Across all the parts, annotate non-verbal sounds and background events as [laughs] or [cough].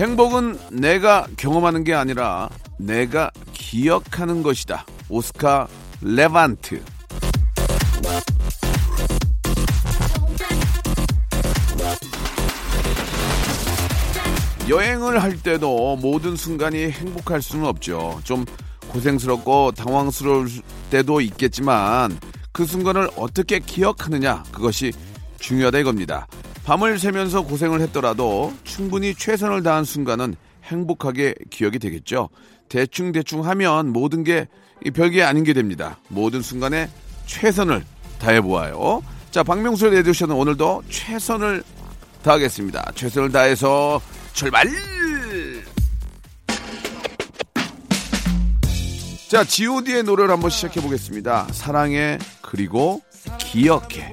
행복은 내가 경험하는 게 아니라 내가 기억하는 것이다. 오스카 레반트. 여행을 할 때도 모든 순간이 행복할 수는 없죠. 좀 고생스럽고 당황스러울 때도 있겠지만 그 순간을 어떻게 기억하느냐 그것이 중요하다 이겁니다. 밤을 새면서 고생을 했더라도 충분히 최선을 다한 순간은 행복하게 기억이 되겠죠. 대충 대충 하면 모든 게 별게 아닌 게 됩니다. 모든 순간에 최선을 다해 보아요. 자, 박명수의 레디오쇼는 오늘도 최선을 다하겠습니다. 최선을 다해서 출발! 자, G.O.D의 노래를 한번 시작해 보겠습니다. 사랑해 그리고 기억해.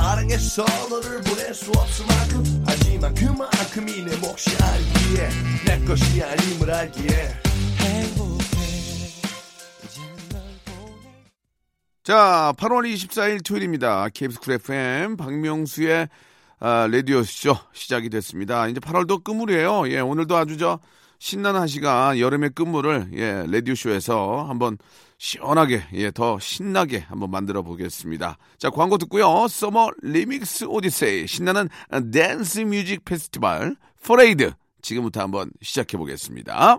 사랑했어 너를 보낼 수 없을 만큼 하지만 그만큼이 내 몫이 아니기에 내 것이 아님을 알기에 자, 8월 24일 토요일입니다. KBS 쿨 FM 박명수의 아, 라디오쇼 시작이 됐습니다. 이제 8월도 끝물이에요. 예, 오늘도 아주 저 신나는 한 시간 여름의 끝물을 예, 라디오쇼에서 한번 시원하게 예, 더 신나게 한번 만들어 보겠습니다. 자, 광고 듣고요. Summer Remix Odyssey 신나는 댄스 뮤직 페스티벌 퍼레이드 지금부터 한번 시작해 보겠습니다.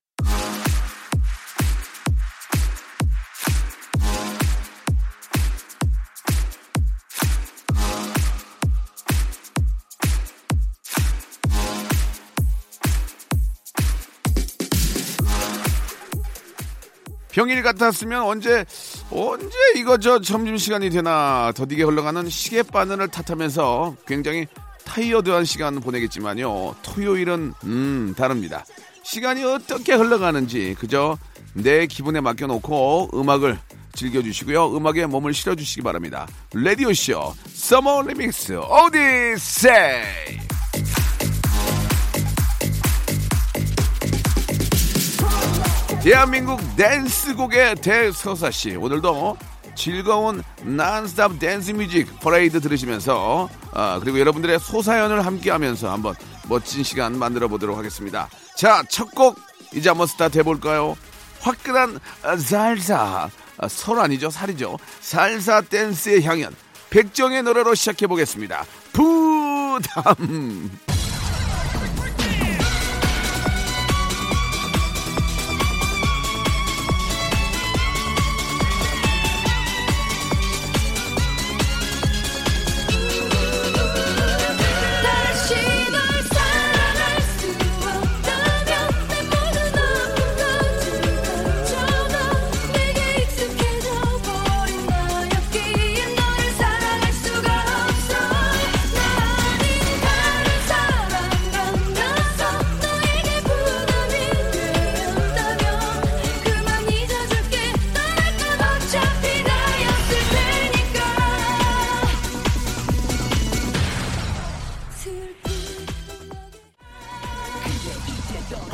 평일 같았으면 언제 언제 이거 저 점심 시간이 되나 더디게 흘러가는 시계 바늘을 탓하면서 굉장히 타이어드한 시간 보내겠지만요. 토요일은 음 다릅니다. 시간이 어떻게 흘러가는지 그저 내 기분에 맡겨놓고 음악을 즐겨주시고요. 음악에 몸을 실어주시기 바랍니다. 라디오 쇼 Summer Remix Odyssey 대한민국 댄스곡의 대서사시. 오늘도 즐거운 nonstop 댄스 뮤직 퍼레이드 들으시면서 아, 그리고 여러분들의 소사연을 함께하면서 한번 멋진 시간 만들어 보도록 하겠습니다. 자 첫 곡 이제 한번 스타트 해볼까요? 화끈한 아, 살사. 아, 설 아니죠? 살이죠. 살사 댄스의 향연. 백지영의 노래로 시작해 보겠습니다. 부담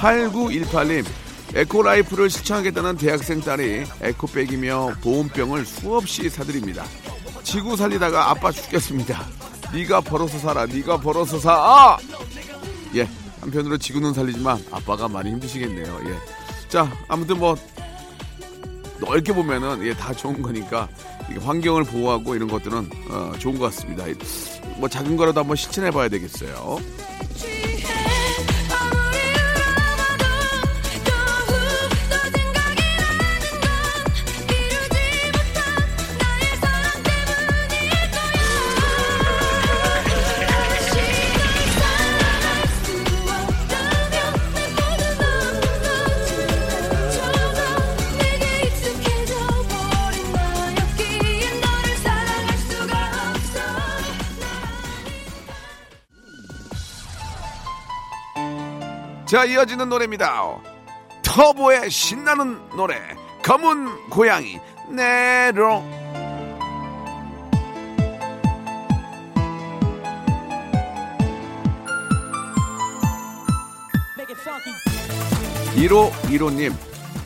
8918님 에코라이프를 실천하겠다는 대학생 딸이 에코백이며 보온병을 수없이 사드립니다. 지구 살리다가 아빠 죽겠습니다. 네가 벌어서 살아. 네가 벌어서 사. 아! 예. 한편으로 지구는 살리지만 아빠가 많이 힘드시겠네요. 예. 자, 아무튼 뭐 넓게 보면은 예, 다 좋은 거니까 환경을 보호하고 이런 것들은 어, 좋은 것 같습니다. 뭐 작은 거라도 한번 실천해 봐야 되겠어요. 자, 이어지는 노래입니다. 터보의 신나는 노래. 검은 고양이 내로 1호 1호님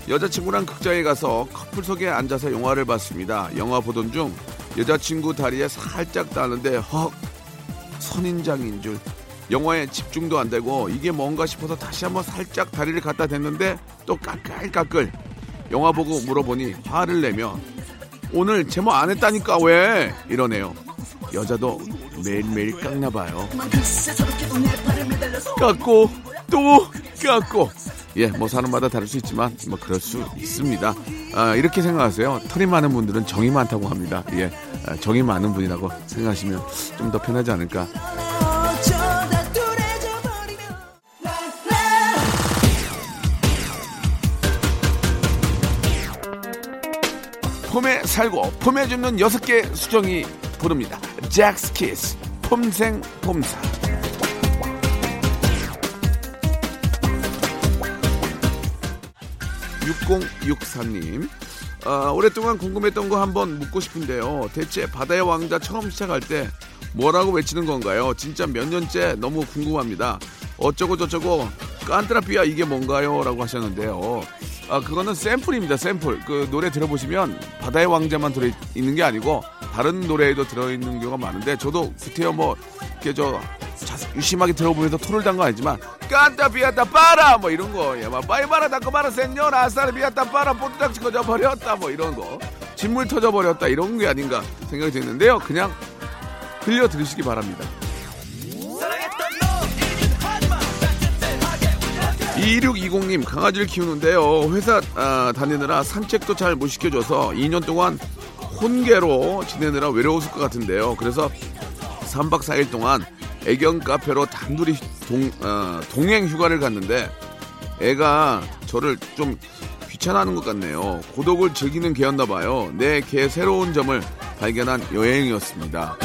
여자친구랑 극장에 가서 커플석에 앉아서 영화를 봤습니다. 영화 보던 중 여자친구 다리에 살짝 닿는데 헉 선인장인 줄 영화에 집중도 안 되고 이게 뭔가 싶어서 다시 한번 살짝 다리를 갖다 댔는데 또 까끌까끌. 영화 보고 물어보니 화를 내며 오늘 제모 안 했다니까 왜? 이러네요. 여자도 매일매일 깎나 봐요. 깎고 또 깎고. 예 뭐 사람마다 다를 수 있지만 뭐 그럴 수 있습니다. 아, 이렇게 생각하세요. 털이 많은 분들은 정이 많다고 합니다. 예 아, 정이 많은 분이라고 생각하시면 좀 더 편하지 않을까 살고 폼에 죽는 여섯 개 수정이 부릅니다. 잭스키스 폼생 폼사. 6064님. 아, 오랫동안 궁금했던 거 한번 묻고 싶은데요. 대체 바다의 왕자 처음 시작할 때 뭐라고 외치는 건가요? 진짜 몇 년째 너무 궁금합니다. 어쩌고 저쩌고 깐트라피아 이게 뭔가요? 라고 하셨는데요. 아, 그거는 샘플입니다. 샘플. 그 노래 들어보시면 바다의 왕자만 들어 있는 게 아니고 다른 노래에도 들어 있는 경우가 많은데 저도 구태여 뭐 이렇게 저 자- 유심하게 들어보면서 토를 단건 아니지만 깐타 비았다 빠라 뭐 이런 거 예, 막 빠이바라 다코바라 센뇨라 아싸르 비았다 빠라 포트닥 치고져 버렸다 뭐 이런 거 진물 터져 버렸다 이런 게 아닌가 생각이 드는데요 그냥 들려 들으시기 바랍니다 2620님 강아지를 키우는데요 회사 아, 다니느라 산책도 잘 못 시켜줘서 2년 동안 혼계로 지내느라 외로웠을 것 같은데요 그래서 3박 4일 동안 애견 카페로 단둘이 동, 어, 동행 휴가를 갔는데 애가 저를 좀 귀찮아하는 것 같네요. 고독을 즐기는 개였나 봐요. 내 개 새로운 점을 발견한 여행이었습니다.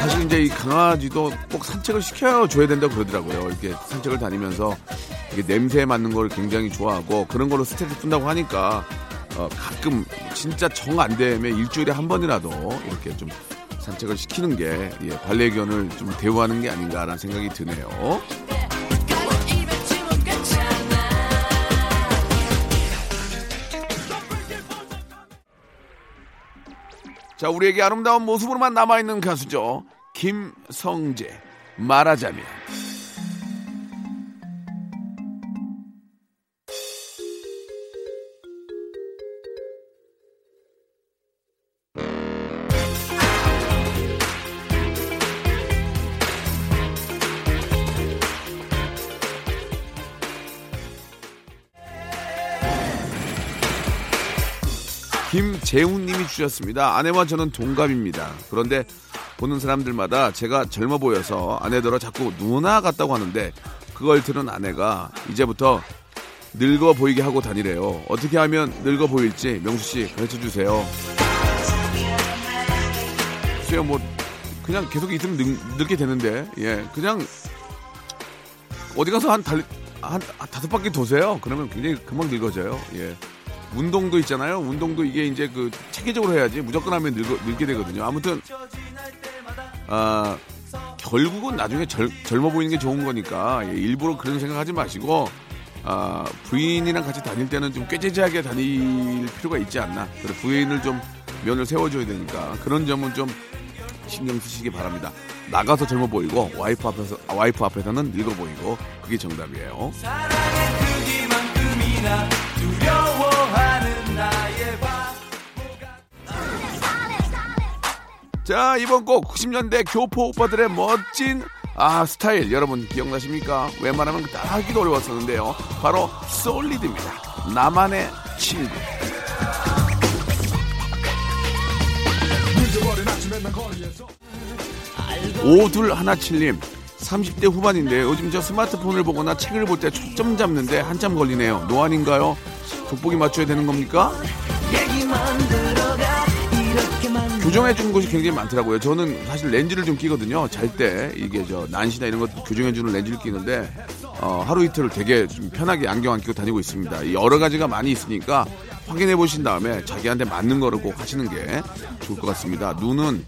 사실 이제 이 강아지도 꼭 산책을 시켜야 줘야 된다고 그러더라고요. 이렇게 산책을 다니면서 이게 냄새에 맞는 걸 굉장히 좋아하고 그런 걸로 스트레스 푼다고 하니까 어, 가끔 진짜 정 안 되면 일주일에 한 번이라도 이렇게 좀 산책을 시키는 게 예, 반려견을 좀 대우하는 게 아닌가라는 생각이 드네요. 자, 우리에게 아름다운 모습으로만 남아있는 가수죠. 김성재. 말하자면. 재훈님이 주셨습니다. 아내와 저는 동갑입니다. 그런데 보는 사람들마다 제가 젊어 보여서 아내더러 자꾸 누나 같다고 하는데 그걸 들은 아내가 이제부터 늙어 보이게 하고 다니래요. 어떻게 하면 늙어 보일지 명수 씨 가르쳐 주세요. 글쎄요, 뭐 그냥 계속 있으면 늙, 늙게 되는데 예, 그냥 어디 가서 한 달, 한 다섯 바퀴 도세요. 그러면 굉장히 금방 늙어져요. 예. 운동도 있잖아요. 운동도 이게 이제 그 체계적으로 해야지 무조건 하면 늙어, 늙게 되거든요. 아무튼 아 결국은 나중에 젊, 젊어 보이는 게 좋은 거니까 예, 일부러 그런 생각하지 마시고 아, 부인이랑 같이 다닐 때는 좀 꾀재재하게 다닐 필요가 있지 않나. 그래 부인을 좀 면을 세워줘야 되니까 그런 점은 좀 신경 쓰시기 바랍니다. 나가서 젊어 보이고 와이프 앞에서 아, 와이프 앞에서는 늙어 보이고 그게 정답이에요. 자 이번 곡 90년대 교포 오빠들의 멋진 아 스타일 여러분 기억나십니까? 웬만하면 따라하기도 어려웠었는데요. 바로 솔리드입니다. 나만의 친구. 오둘 하나 칠님 30대 후반인데 요즘 저 스마트폰을 보거나 책을 볼 때 초점 잡는데 한참 걸리네요. 노안인가요? 돋보기 맞춰야 되는 겁니까? 교정해 주는 곳이 굉장히 많더라고요. 저는 사실 렌즈를 좀 끼거든요. 잘 때 이게 저 난시나 이런 것 교정해 주는 렌즈를 끼는데 어, 하루 이틀 되게 좀 편하게 안경 안 끼고 다니고 있습니다. 이 여러 가지가 많이 있으니까 확인해 보신 다음에 자기한테 맞는 거를 꼭 하시는 게 좋을 것 같습니다. 눈은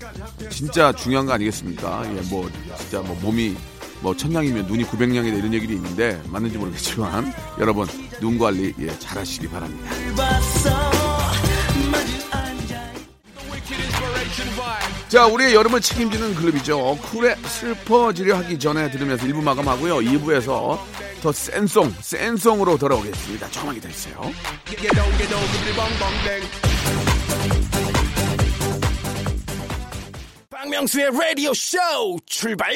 진짜 중요한 거 아니겠습니까? 예, 뭐 진짜 뭐 몸이 뭐 천냥이면 눈이 구백냥이다 이런 얘기도 있는데 맞는지 모르겠지만 [laughs] 여러분 눈 관리 예, 잘 하시기 바랍니다. 자, 우리의 여름을 책임지는 클럽이죠. 쿨에 슬퍼지려 하기 전에 들으면서 1부 마감하고요. 2부에서 더 센송, 센송으로 돌아오겠습니다. 조금만 기다리세요. 박명수의 라디오 쇼 출발!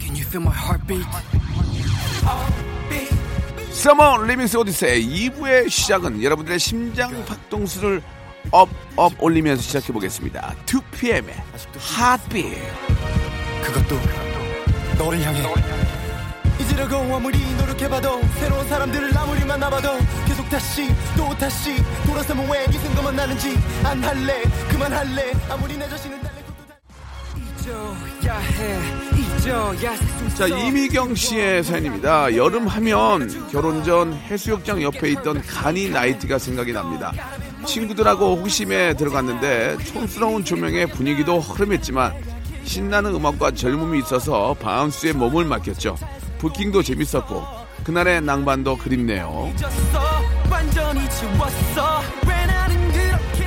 Can you feel my heartbeat? Summer Remix Odyssey 2부의 시작은 여러분들의 심장 박동수를 up, up 올리면서 시작해 보겠습니다. 2PM의 핫빛. 그것도 너를 향해 잊으려고 아무리 노력해봐도 새로운 사람들을 아무리 만나봐도 계속 다시 또 다시 돌아서 뭐왜 이 생각만 나는지 안 할래 그만할래 아무리 내 자신을 달래 잊어야 해 잊어야 자, 이미경 씨의 사연입니다. 여름 하면 결혼 전 해수욕장 옆에 있던 가니 나이트가 생각이 납니다. 친구들하고 호기심에 들어갔는데 촌스러운 조명에 분위기도 허름했지만 신나는 음악과 젊음이 있어서 바운스에 몸을 맡겼죠. 부킹도 재밌었고 그날의 낭만도 그립네요.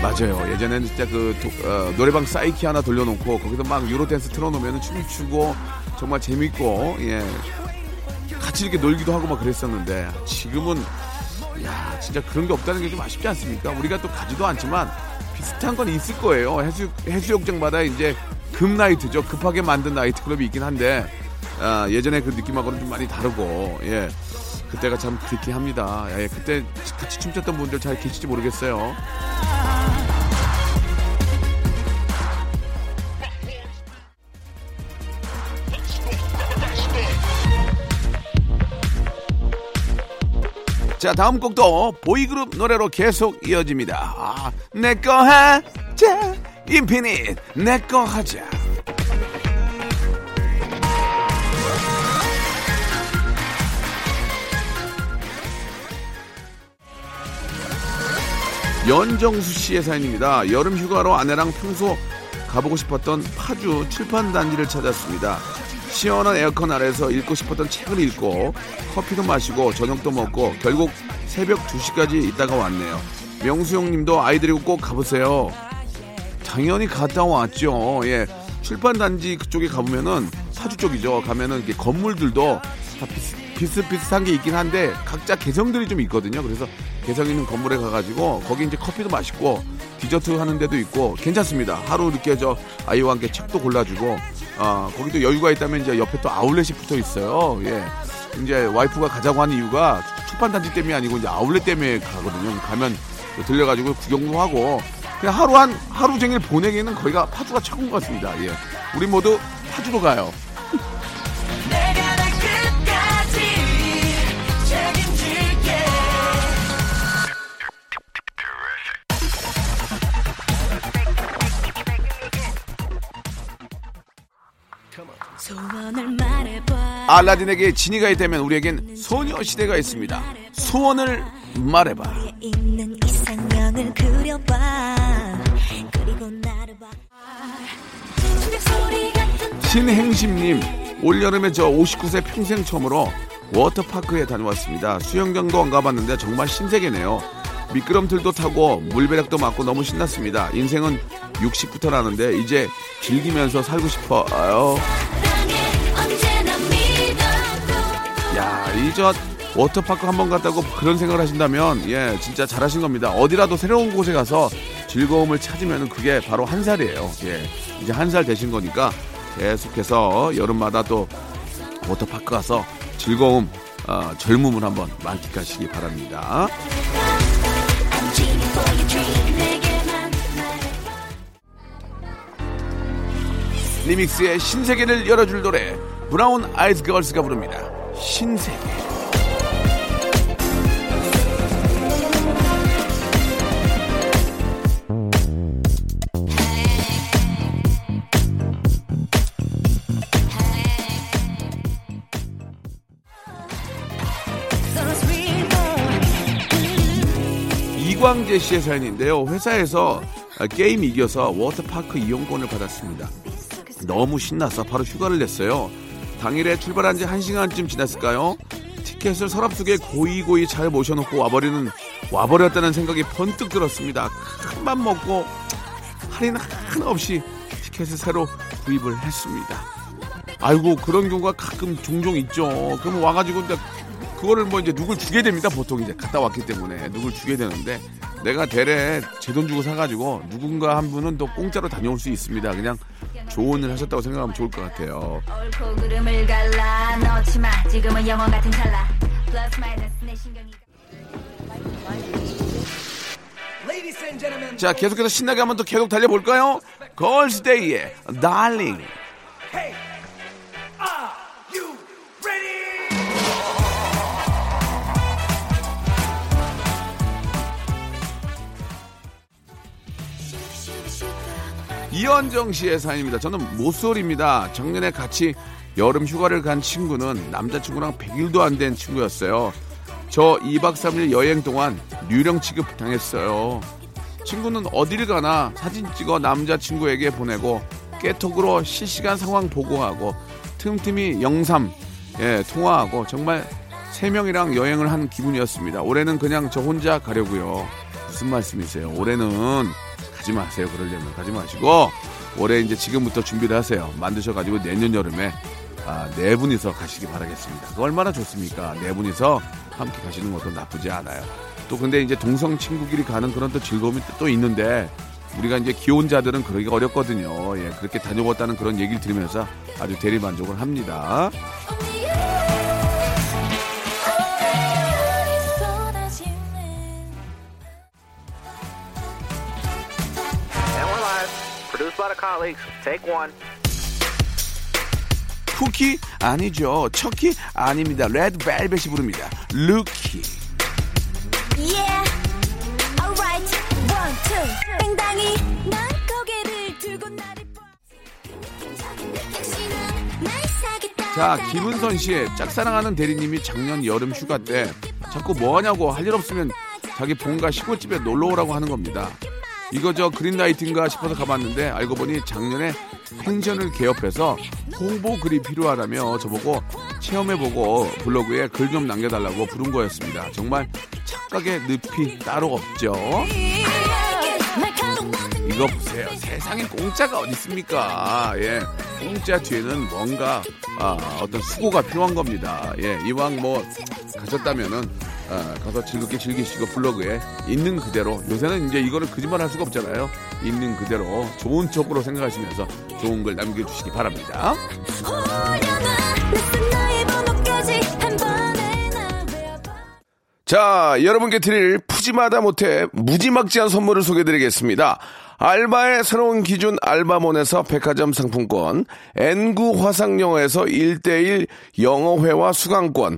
맞아요. 예전에는 진짜 그 도- 어, 노래방 사이키 하나 돌려놓고 거기서 막 유로 댄스 틀어놓으면 춤추고 정말 재밌고 예 같이 이렇게 놀기도 하고 막 그랬었는데 지금은 야 진짜 그런 게 없다는 게 좀 아쉽지 않습니까? 우리가 또 가지도 않지만 비슷한 건 있을 거예요. 해수 해수욕장마다 이제 금 나이트죠. 급하게 만든 나이트 클럽이 있긴 한데 아, 예전에 그 느낌하고는 좀 많이 다르고 예 그때가 참 기특합니다. 예, 그때 같이 춤췄던 분들 잘 계실지 모르겠어요. 자, 다음 곡도 보이그룹 노래로 계속 이어집니다. 아, 내꺼 하자, 인피닛, 내꺼 하자. 연정수 씨의 사연입니다. 여름 휴가로 아내랑 평소 가보고 싶었던 파주 칠판 단지를 찾았습니다. 시원한 에어컨 아래서 읽고 싶었던 책을 읽고 커피도 마시고 저녁도 먹고 결국 새벽 2시까지 있다가 왔네요. 명수 형님도 아이 데리고 꼭 가보세요. 당연히 갔다 왔죠. 예. 출판 단지 그쪽에 가보면은 파주 쪽이죠. 가면은 이게 건물들도 다 비슷, 비슷 비슷한 게 있긴 한데 각자 개성들이 좀 있거든요. 그래서 개성 있는 건물에 가가지고 거기 이제 커피도 맛있고 디저트 하는 데도 있고 괜찮습니다. 하루 이렇게 저 아이와 함께 책도 골라주고 아 거기도 여유가 있다면 이제 옆에 또 아울렛이 붙어 있어요. 예. 이제 와이프가 가자고 하는 이유가 출판 단지 때문이 아니고 이제 아울렛 때문에 가거든요. 가면 들려가지고 구경도 하고 그냥 하루 한 하루 종일 보내기에는 거기가 파주가 최고인 것 같습니다. 예. 우리 모두 파주로 가요. 알라딘에게 지니가 있다면 우리에겐 소녀시대가 있습니다. 소원을 말해봐. 신행심님, 올여름에 저 59세 평생 처음으로 워터파크에 다녀왔습니다. 수영장도 안 가봤는데 정말 신세계네요. 미끄럼틀도 타고 물배락도 맞고 너무 신났습니다. 인생은 60부터라는데 이제 즐기면서 살고 싶어요. 야, 이저 워터파크 한 번 갔다고 그런 생각을 하신다면 예, 진짜 잘하신 겁니다. 어디라도 새로운 곳에 가서 즐거움을 찾으면 그게 바로 한 살이에요. 예. 이제 한 살 되신 거니까 계속해서 여름마다 또 워터파크 가서 즐거움, 어, 젊음을 한번 만끽하시기 바랍니다. 리믹스의 신세계를 열어줄 노래 브라운 아이즈 걸스가 부릅니다. 신세계. 이광재 씨의 사연인데요. 회사에서 아, 게임 이겨서 워터파크 이용권을 받았습니다. 너무 신나서 바로 휴가를 냈어요. 당일에 출발한 지 1시간쯤 지났을까요? 티켓을 서랍 속에 고이고이 잘 모셔놓고 와버리는, 와버렸다는 생각이 번뜩 들었습니다. 큰 맘 먹고 할인 하나 없이 티켓을 새로 구입을 했습니다. 아이고, 그런 경우가 가끔 종종 있죠. 그럼 와가지고 그거를 뭐 이제 누굴 주게 됩니다. 보통 이제 갔다 왔기 때문에 누굴 주게 되는데 내가 대래 제 돈 주고 사가지고 누군가 한 분은 또 공짜로 다녀올 수 있습니다. 그냥 좋은 일 하셨다고 생각하면 좋을 것 같아요. 자, 계속해서 신나게 한번 더 계속 달려볼까요? 걸스데이의 달링. 이현정 씨의 사연입니다. 저는 모쏠입니다. 작년에 같이 여름 휴가를 간 친구는 남자친구랑 100일도 안 된 친구였어요. 저 2박 3일 여행 동안 유령 취급 당했어요. 친구는 어딜 가나 사진 찍어 남자친구에게 보내고 깨톡으로 실시간 상황 보고하고 틈틈이 영삼 예, 통화하고 정말 세 명이랑 여행을 한 기분이었습니다. 올해는 그냥 저 혼자 가려고요. 무슨 말씀이세요? 올해는 가지 마세요. 그러려면 가지 마시고 올해 이제 지금부터 준비를 하세요. 만드셔가지고 내년 여름에 아, 네 분이서 가시기 바라겠습니다. 그 얼마나 좋습니까? 네 분이서 함께 가시는 것도 나쁘지 않아요. 또 근데 이제 동성 친구끼리 가는 그런 또 즐거움이 또- 또 있는데 우리가 이제 기혼자들은 그러기 어렵거든요. 예, 그렇게 다녀봤다는 그런 얘기를 들으면서 아주 대리 만족을 합니다. Colleagues. Take one. 쿠키 아니죠. 척키 아닙니다. 레드 벨벳이 부릅니다. Rookie. Yeah alright one two 땡당이 난 고개를 들고 나를 자, 김은선 씨의 짝사랑하는 대리님이 작년 여름 휴가 때 자꾸 뭐 하냐고 할 일 없으면 자기 본가 시골집에 놀러 오라고 하는 겁니다. 이거 저 그린라이트인가 싶어서 가봤는데 알고 보니 작년에 펜션을 개업해서 홍보 글이 필요하다며 저보고 체험해보고 블로그에 글 좀 남겨달라고 부른 거였습니다. 정말 착각의 늪이 따로 없죠. 이거 보세요. 세상에 공짜가 어디 있습니까? 예, 공짜 뒤에는 뭔가 아, 어떤 수고가 필요한 겁니다. 예, 이왕 뭐 가셨다면은 아, 가서 즐겁게 즐기시고 블로그에 있는 그대로 요새는 이제 이거를 거짓말 할 수가 없잖아요. 있는 그대로 좋은 쪽으로 생각하시면서 좋은 걸 남겨주시기 바랍니다. 자, 여러분께 드릴 푸짐하다 못해 무지막지한 선물을 소개드리겠습니다. 알바의 새로운 기준 알바몬에서 백화점 상품권, N구 화상영어에서 1대1 영어회화 수강권,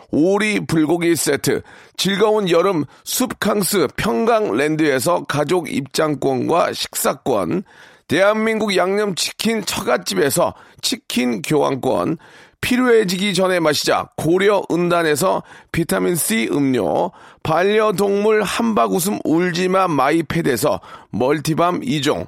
오리 불고기 세트, 즐거운 여름 숲캉스 평강랜드에서 가족 입장권과 식사권, 대한민국 양념치킨 처갓집에서 치킨 교환권, 필요해지기 전에 마시자 고려 은단에서 비타민C 음료, 반려동물 한바구음 울지마 마이패드에서 멀티밤 2종,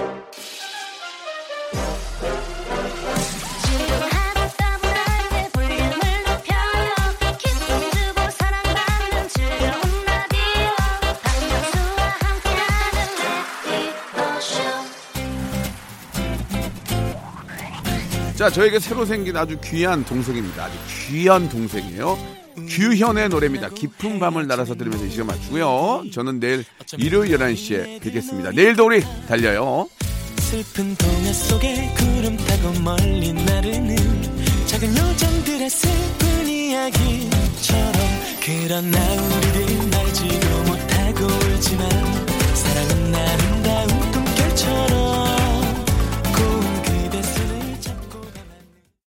자, 저에게 새로 생긴 아주 귀한 동생입니다. 아주 귀한 동생이에요. 규현의 노래입니다. 깊은 밤을 날아서 들으면서 이 시간 맞추고요. 저는 내일 일요일 11시에 뵙겠습니다. 내일도 우리 달려요. 슬픈 동화 속에 구름 타고 멀리 나르는 작은 요정들의 슬픈 이야기처럼 그런 나 우리들 알지도 못하고 울지만 사랑은 아름다운 꿈결처럼